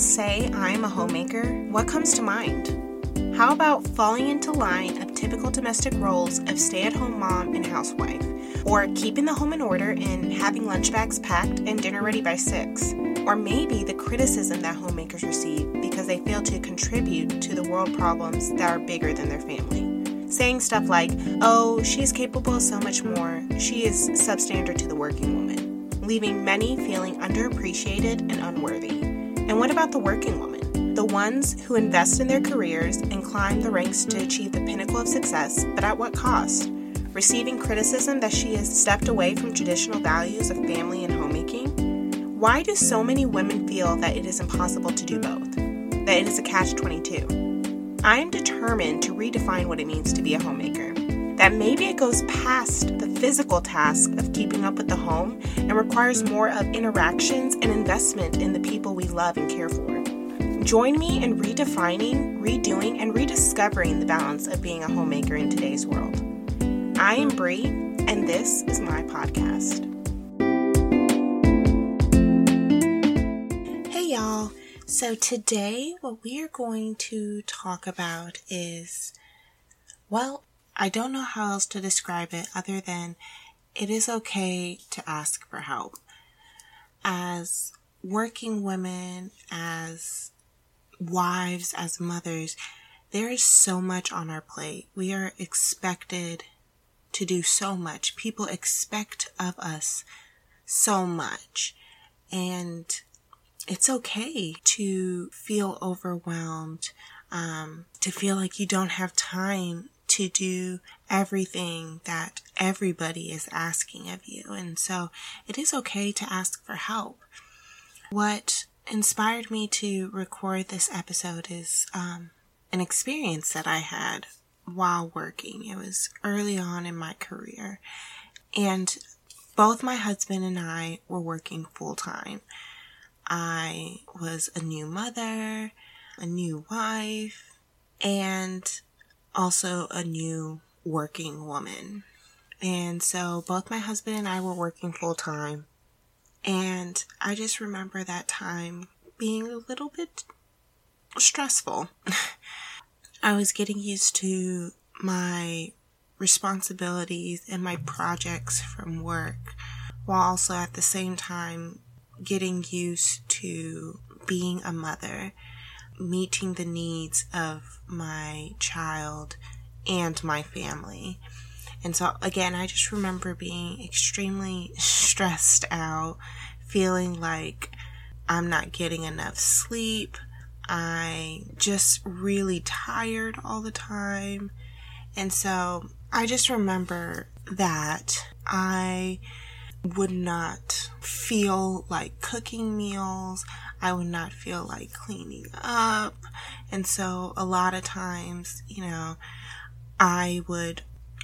say I'm a homemaker, what comes to mind? How about falling into line of typical domestic roles of stay at home mom and housewife? Or keeping the home in order and having lunch bags packed and dinner ready by 6? Or maybe the criticism that homemakers receive because they fail to contribute to the world problems that are bigger than their family. Saying stuff like, oh, she's capable of so much more, she is substandard to the working woman, leaving many feeling underappreciated and unworthy. And what about the working woman? The ones who invest in their careers and climb the ranks to achieve the pinnacle of success, but at what cost? Receiving criticism that she has stepped away from traditional values of family and homemaking? Why do so many women feel that it is impossible to do both? That it is a catch 22? I am determined to redefine what it means to be a homemaker. That maybe it goes past the physical task of keeping up with the home and requires more of interactions and investment in the people we love and care for. Join me in redefining, redoing, and rediscovering the balance of being a homemaker in today's world. I am Bree, and this is my podcast. Hey, y'all. So, today, what we are going to talk about is well, I don't know how else to describe it other than it is okay to ask for help. As working women, as wives, as mothers, there is so much on our plate. We are expected to do so much. People expect of us so much. And it's okay to feel overwhelmed, um, to feel like you don't have time to do everything that everybody is asking of you. And so it is okay to ask for help. What inspired me to record this episode is um, an experience that I had while working. It was early on in my career. And both my husband and I were working full time. I was a new mother, a new wife, and also a new working woman. And so both my husband and I were working full time. And I just remember that time being a little bit stressful. I was getting used to my responsibilities and my projects from work while also at the same time getting used to being a mother meeting the needs of my child and my family. And so, again, I just remember being extremely stressed out, feeling like I'm not getting enough sleep. I just really tired all the time. And so I just remember that I would not feel like cooking meals. I would not feel like cleaning up. And so a lot of times, you know, I would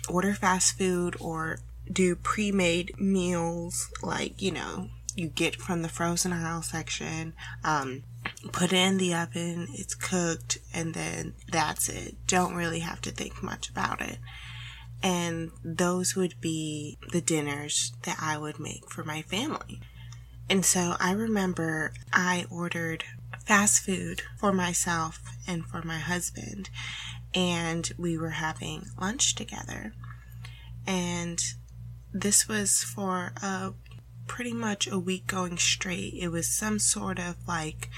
order fast food or do pre made meals like, you know, you get from the frozen aisle section. Um, put it in the oven, it's cooked, and then that's it. Don't really have to think much about it. And those would be the dinners that I would make for my family. And so I remember I ordered fast food for myself and for my husband, and we were having lunch together. And this was for a pretty much a week going straight. It was some sort of like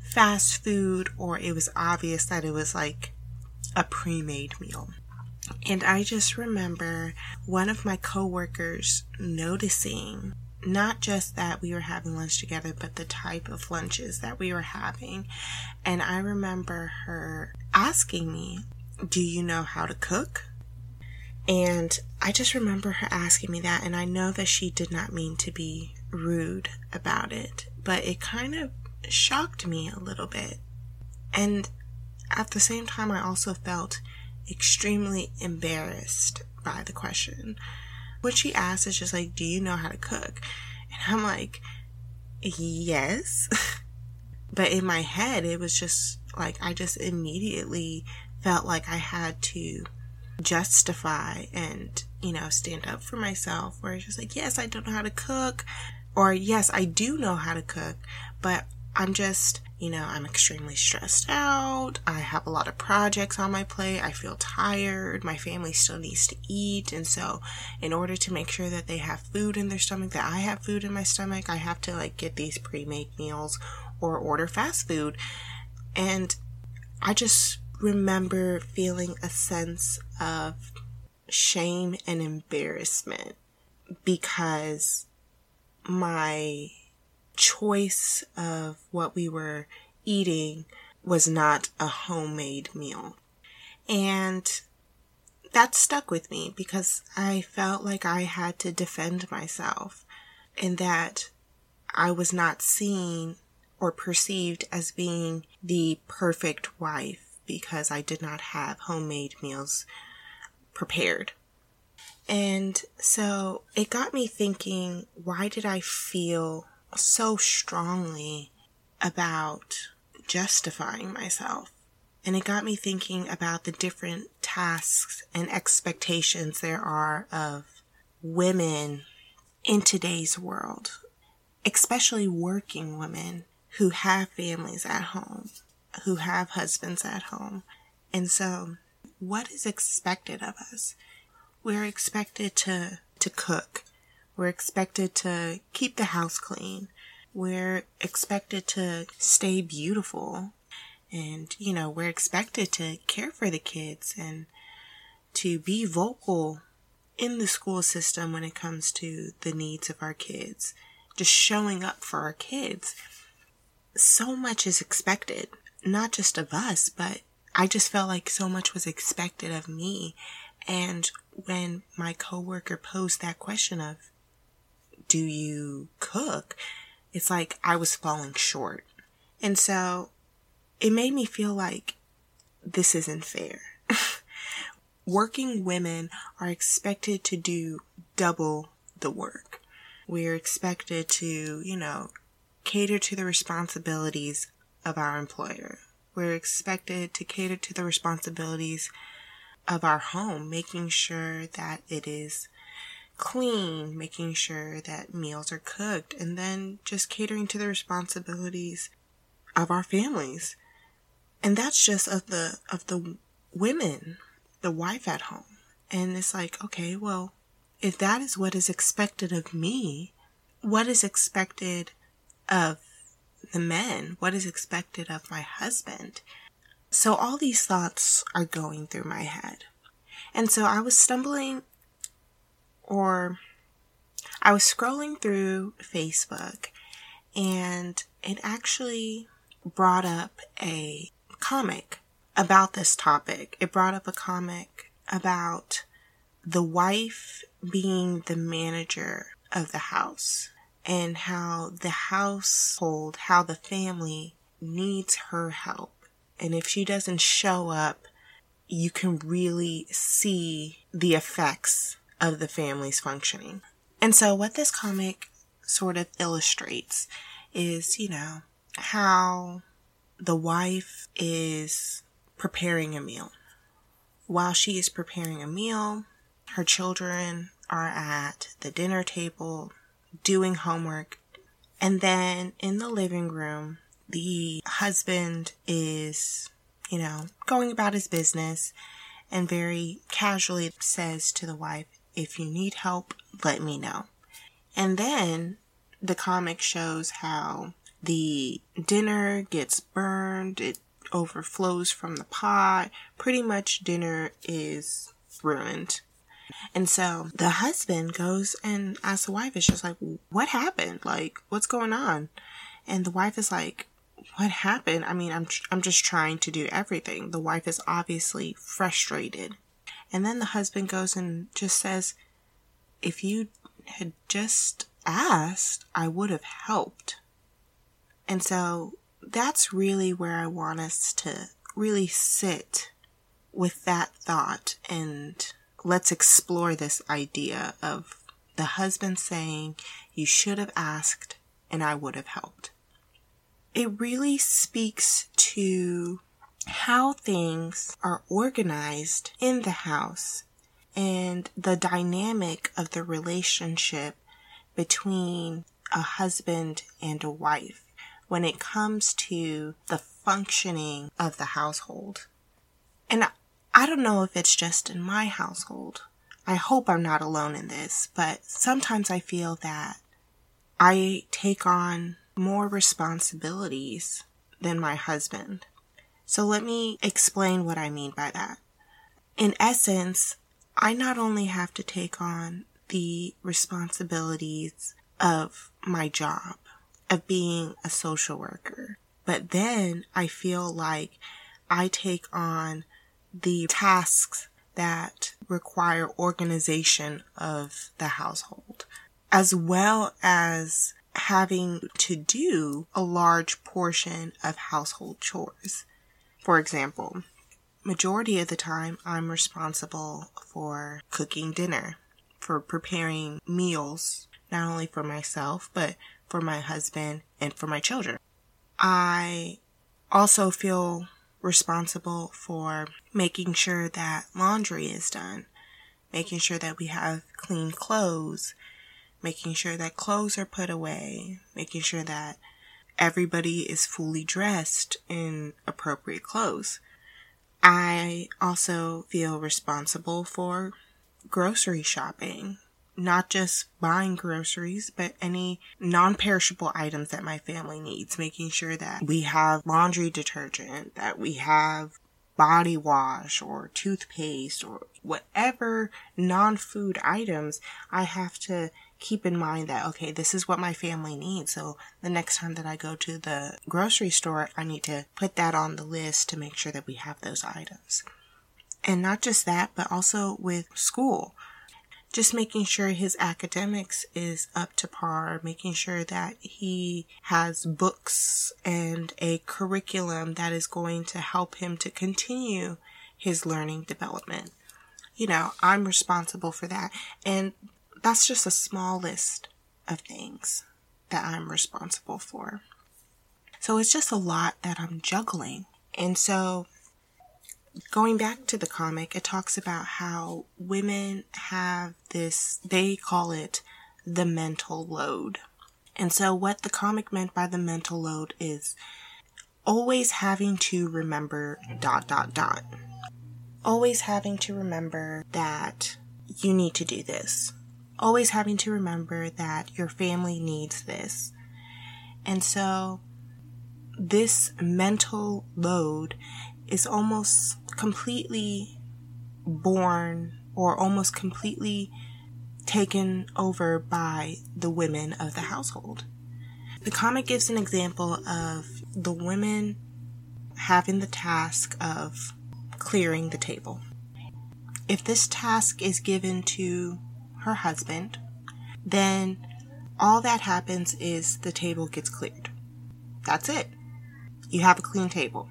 fast food, or it was obvious that it was like a pre made meal. And I just remember one of my coworkers noticing not just that we were having lunch together, but the type of lunches that we were having. And I remember her asking me, Do you know how to cook? And I just remember her asking me that, and I know that she did not mean to be rude about it, but it kind of shocked me a little bit. And at the same time, I also felt extremely embarrassed by the question what she asked is just like, Do you know how to cook? And I'm like, Yes. but in my head, it was just like, I just immediately felt like I had to justify and, you know, stand up for myself. Where it's just like, Yes, I don't know how to cook. Or, Yes, I do know how to cook, but I'm just, you know, I'm extremely stressed out. Have a lot of projects on my plate. I feel tired. My family still needs to eat. And so, in order to make sure that they have food in their stomach, that I have food in my stomach, I have to like get these pre made meals or order fast food. And I just remember feeling a sense of shame and embarrassment because my choice of what we were eating was not a homemade meal. And that stuck with me because I felt like I had to defend myself and that I was not seen or perceived as being the perfect wife because I did not have homemade meals prepared. And so it got me thinking, why did I feel so strongly about justifying myself. And it got me thinking about the different tasks and expectations there are of women in today's world, especially working women who have families at home, who have husbands at home. And so, what is expected of us? We're expected to, to cook, we're expected to keep the house clean. We're expected to stay beautiful. And, you know, we're expected to care for the kids and to be vocal in the school system when it comes to the needs of our kids, just showing up for our kids. So much is expected, not just of us, but I just felt like so much was expected of me. And when my coworker posed that question of, do you cook? It's like I was falling short. And so it made me feel like this isn't fair. Working women are expected to do double the work. We're expected to, you know, cater to the responsibilities of our employer. We're expected to cater to the responsibilities of our home, making sure that it is clean, making sure that meals are cooked, and then just catering to the responsibilities of our families. And that's just of the of the women, the wife at home. And it's like, okay, well, if that is what is expected of me, what is expected of the men? What is expected of my husband? So all these thoughts are going through my head. And so I was stumbling or I was scrolling through Facebook and it actually brought up a comic about this topic. It brought up a comic about the wife being the manager of the house and how the household, how the family needs her help. And if she doesn't show up, you can really see the effects of the family's functioning. And so, what this comic sort of illustrates is, you know, how the wife is preparing a meal. While she is preparing a meal, her children are at the dinner table doing homework. And then in the living room, the husband is, you know, going about his business and very casually says to the wife, if you need help, let me know. And then the comic shows how the dinner gets burned, it overflows from the pot. Pretty much dinner is ruined. And so the husband goes and asks the wife, it's just like, what happened? Like, what's going on? And the wife is like, what happened? I mean, I'm, I'm just trying to do everything. The wife is obviously frustrated. And then the husband goes and just says, If you had just asked, I would have helped. And so that's really where I want us to really sit with that thought and let's explore this idea of the husband saying, You should have asked and I would have helped. It really speaks to how things are organized in the house and the dynamic of the relationship between a husband and a wife when it comes to the functioning of the household. And I don't know if it's just in my household. I hope I'm not alone in this, but sometimes I feel that I take on more responsibilities than my husband. So let me explain what I mean by that. In essence, I not only have to take on the responsibilities of my job, of being a social worker, but then I feel like I take on the tasks that require organization of the household, as well as having to do a large portion of household chores. For example, majority of the time I'm responsible for cooking dinner, for preparing meals, not only for myself, but for my husband and for my children. I also feel responsible for making sure that laundry is done, making sure that we have clean clothes, making sure that clothes are put away, making sure that everybody is fully dressed in appropriate clothes. I also feel responsible for grocery shopping, not just buying groceries, but any non perishable items that my family needs, making sure that we have laundry detergent, that we have body wash or toothpaste or whatever non food items I have to keep in mind that, okay, this is what my family needs. So the next time that I go to the grocery store, I need to put that on the list to make sure that we have those items. And not just that, but also with school. Just making sure his academics is up to par, making sure that he has books and a curriculum that is going to help him to continue his learning development. You know, I'm responsible for that. And that's just a small list of things that I'm responsible for. So it's just a lot that I'm juggling. And so going back to the comic, it talks about how women have this, they call it the mental load. And so what the comic meant by the mental load is always having to remember dot dot dot. Always having to remember that you need to do this always having to remember that your family needs this. And so this mental load is almost completely borne or almost completely taken over by the women of the household. The comic gives an example of the women having the task of clearing the table. If this task is given to her husband, then all that happens is the table gets cleared. That's it. You have a clean table.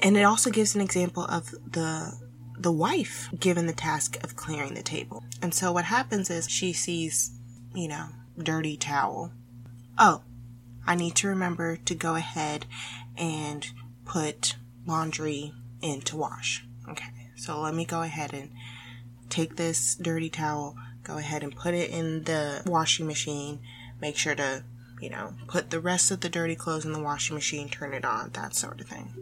And it also gives an example of the the wife given the task of clearing the table. And so what happens is she sees, you know, dirty towel. Oh, I need to remember to go ahead and put laundry in to wash. Okay. So let me go ahead and take this dirty towel, go ahead and put it in the washing machine. Make sure to, you know, put the rest of the dirty clothes in the washing machine, turn it on, that sort of thing.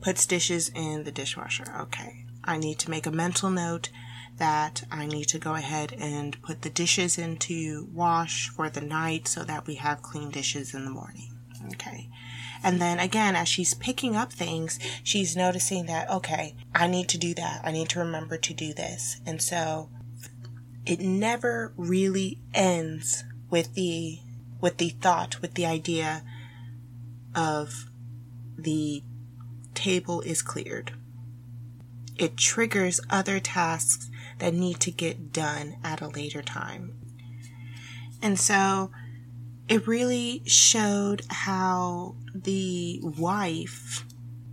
Puts dishes in the dishwasher. Okay. I need to make a mental note that I need to go ahead and put the dishes into wash for the night so that we have clean dishes in the morning. Okay. And then again, as she's picking up things, she's noticing that, okay, I need to do that. I need to remember to do this. And so it never really ends with the with the thought with the idea of the table is cleared it triggers other tasks that need to get done at a later time and so it really showed how the wife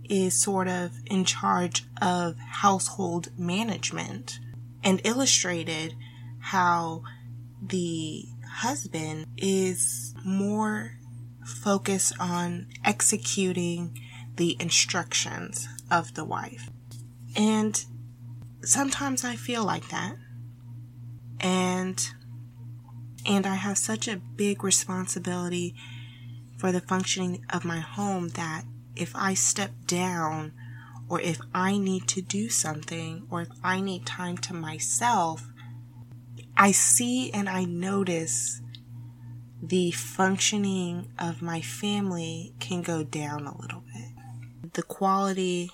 is sort of in charge of household management and illustrated how the husband is more focused on executing the instructions of the wife. And sometimes I feel like that. And and I have such a big responsibility for the functioning of my home that if I step down or if I need to do something or if I need time to myself, I see and I notice the functioning of my family can go down a little bit. The quality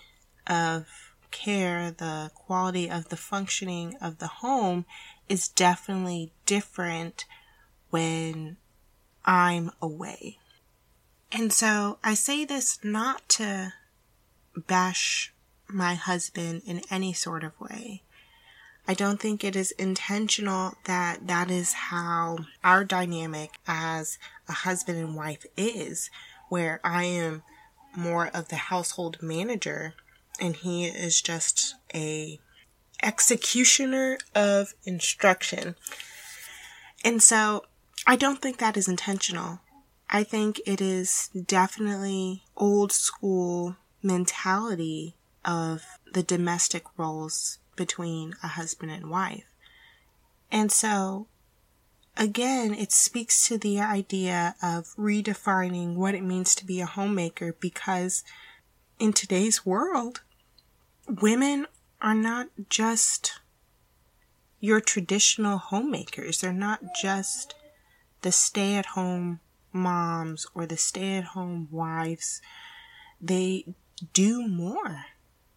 of care, the quality of the functioning of the home is definitely different when I'm away. And so I say this not to bash my husband in any sort of way. I don't think it is intentional that that is how our dynamic as a husband and wife is, where I am more of the household manager and he is just a executioner of instruction. And so I don't think that is intentional. I think it is definitely old school mentality of the domestic roles between a husband and wife. And so, again, it speaks to the idea of redefining what it means to be a homemaker because in today's world, women are not just your traditional homemakers. They're not just the stay at home moms or the stay at home wives. They do more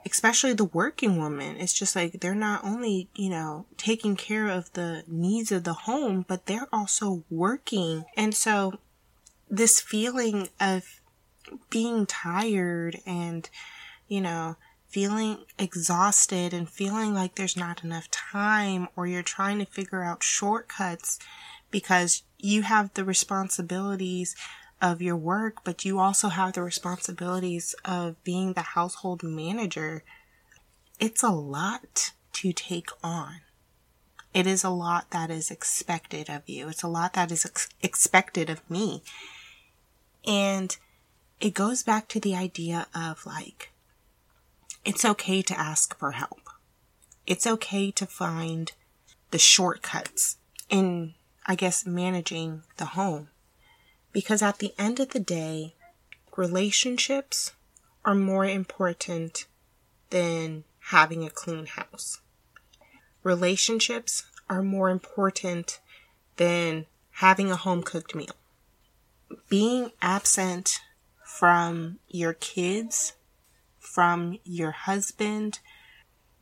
especially the working woman, it's just like they're not only, you know, taking care of the needs of the home, but they're also working. And so this feeling of being tired and, you know, feeling exhausted and feeling like there's not enough time or you're trying to figure out shortcuts because you have the responsibilities of your work, but you also have the responsibilities of being the household manager. It's a lot to take on. It is a lot that is expected of you. It's a lot that is ex- expected of me. And it goes back to the idea of like, it's okay to ask for help. It's okay to find the shortcuts in, I guess, managing the home. Because at the end of the day, relationships are more important than having a clean house. Relationships are more important than having a home cooked meal. Being absent from your kids, from your husband,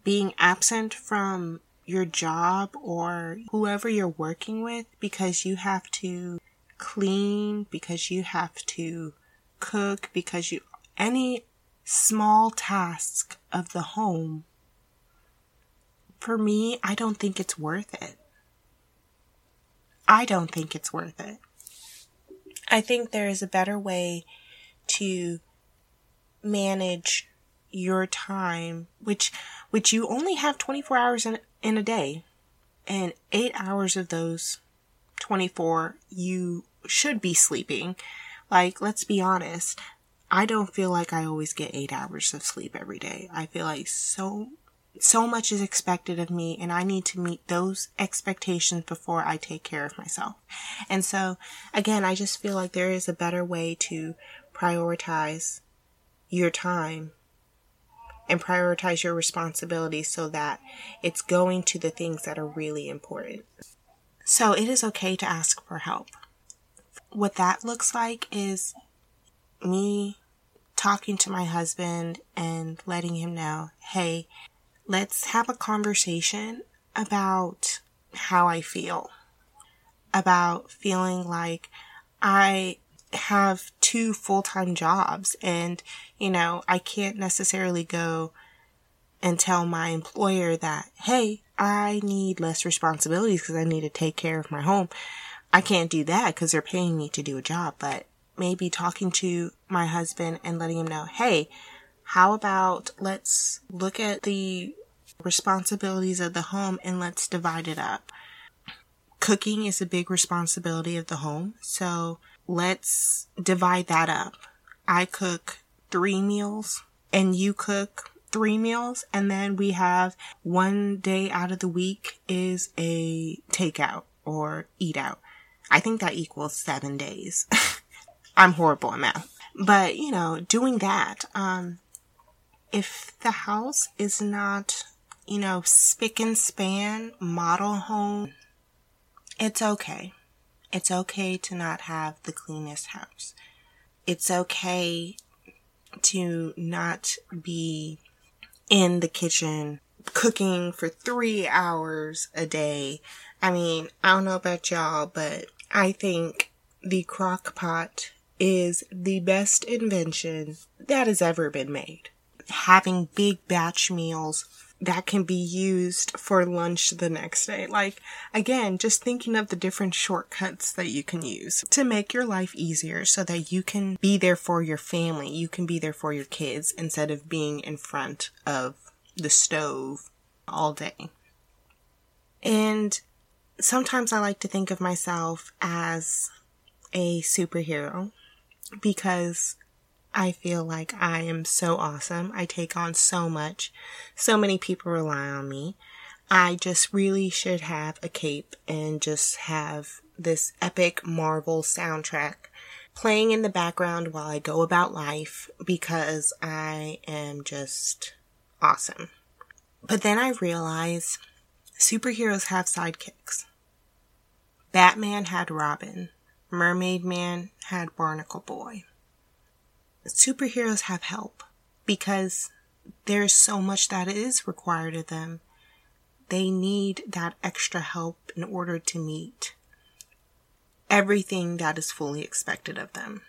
being absent from your job or whoever you're working with because you have to clean, because you have to cook, because you, any small task of the home, for me, I don't think it's worth it. I don't think it's worth it. I think there is a better way to manage your time, which, which you only have 24 hours in, in a day and eight hours of those 24 you should be sleeping. Like, let's be honest. I don't feel like I always get eight hours of sleep every day. I feel like so, so much is expected of me and I need to meet those expectations before I take care of myself. And so, again, I just feel like there is a better way to prioritize your time and prioritize your responsibilities so that it's going to the things that are really important. So it is okay to ask for help what that looks like is me talking to my husband and letting him know, hey, let's have a conversation about how I feel, about feeling like I have two full time jobs and, you know, I can't necessarily go and tell my employer that, hey, I need less responsibilities because I need to take care of my home. I can't do that because they're paying me to do a job, but maybe talking to my husband and letting him know, hey, how about let's look at the responsibilities of the home and let's divide it up. Cooking is a big responsibility of the home, so let's divide that up. I cook three meals and you cook three meals and then we have one day out of the week is a takeout or eat out. I think that equals seven days. I'm horrible at math. But, you know, doing that, um, if the house is not, you know, spick and span model home, it's okay. It's okay to not have the cleanest house. It's okay to not be in the kitchen cooking for three hours a day. I mean, I don't know about y'all, but I think the crock pot is the best invention that has ever been made. Having big batch meals that can be used for lunch the next day. Like, again, just thinking of the different shortcuts that you can use to make your life easier so that you can be there for your family. You can be there for your kids instead of being in front of the stove all day. And sometimes I like to think of myself as a superhero because I feel like I am so awesome. I take on so much. So many people rely on me. I just really should have a cape and just have this epic Marvel soundtrack playing in the background while I go about life because I am just awesome. But then I realize superheroes have sidekicks. Batman had Robin. Mermaid Man had Barnacle Boy. Superheroes have help because there's so much that is required of them. They need that extra help in order to meet everything that is fully expected of them.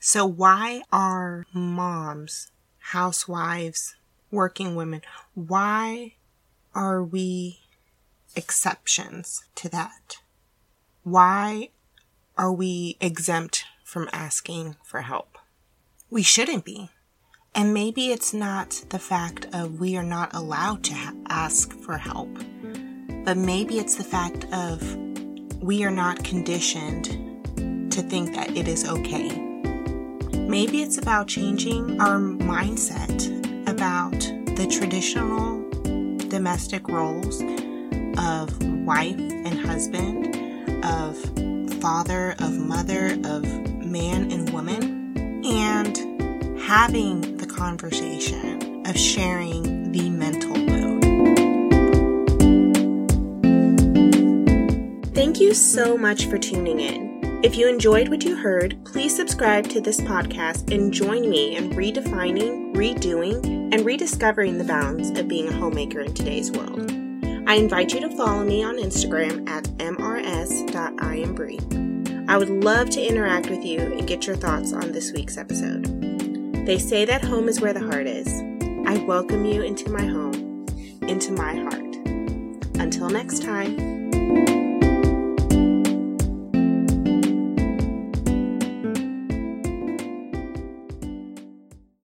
So why are moms, housewives, working women, why are we exceptions to that? Why are we exempt from asking for help? We shouldn't be. And maybe it's not the fact of we are not allowed to ha- ask for help, but maybe it's the fact of we are not conditioned to think that it is okay. Maybe it's about changing our mindset about the traditional domestic roles of wife and husband, of father, of mother, of man and woman, and having the conversation of sharing the mental load. Thank you so much for tuning in. If you enjoyed what you heard, please subscribe to this podcast and join me in redefining, redoing, and rediscovering the bounds of being a homemaker in today's world. I invite you to follow me on Instagram at mrs.iambree. I would love to interact with you and get your thoughts on this week's episode. They say that home is where the heart is. I welcome you into my home, into my heart. Until next time.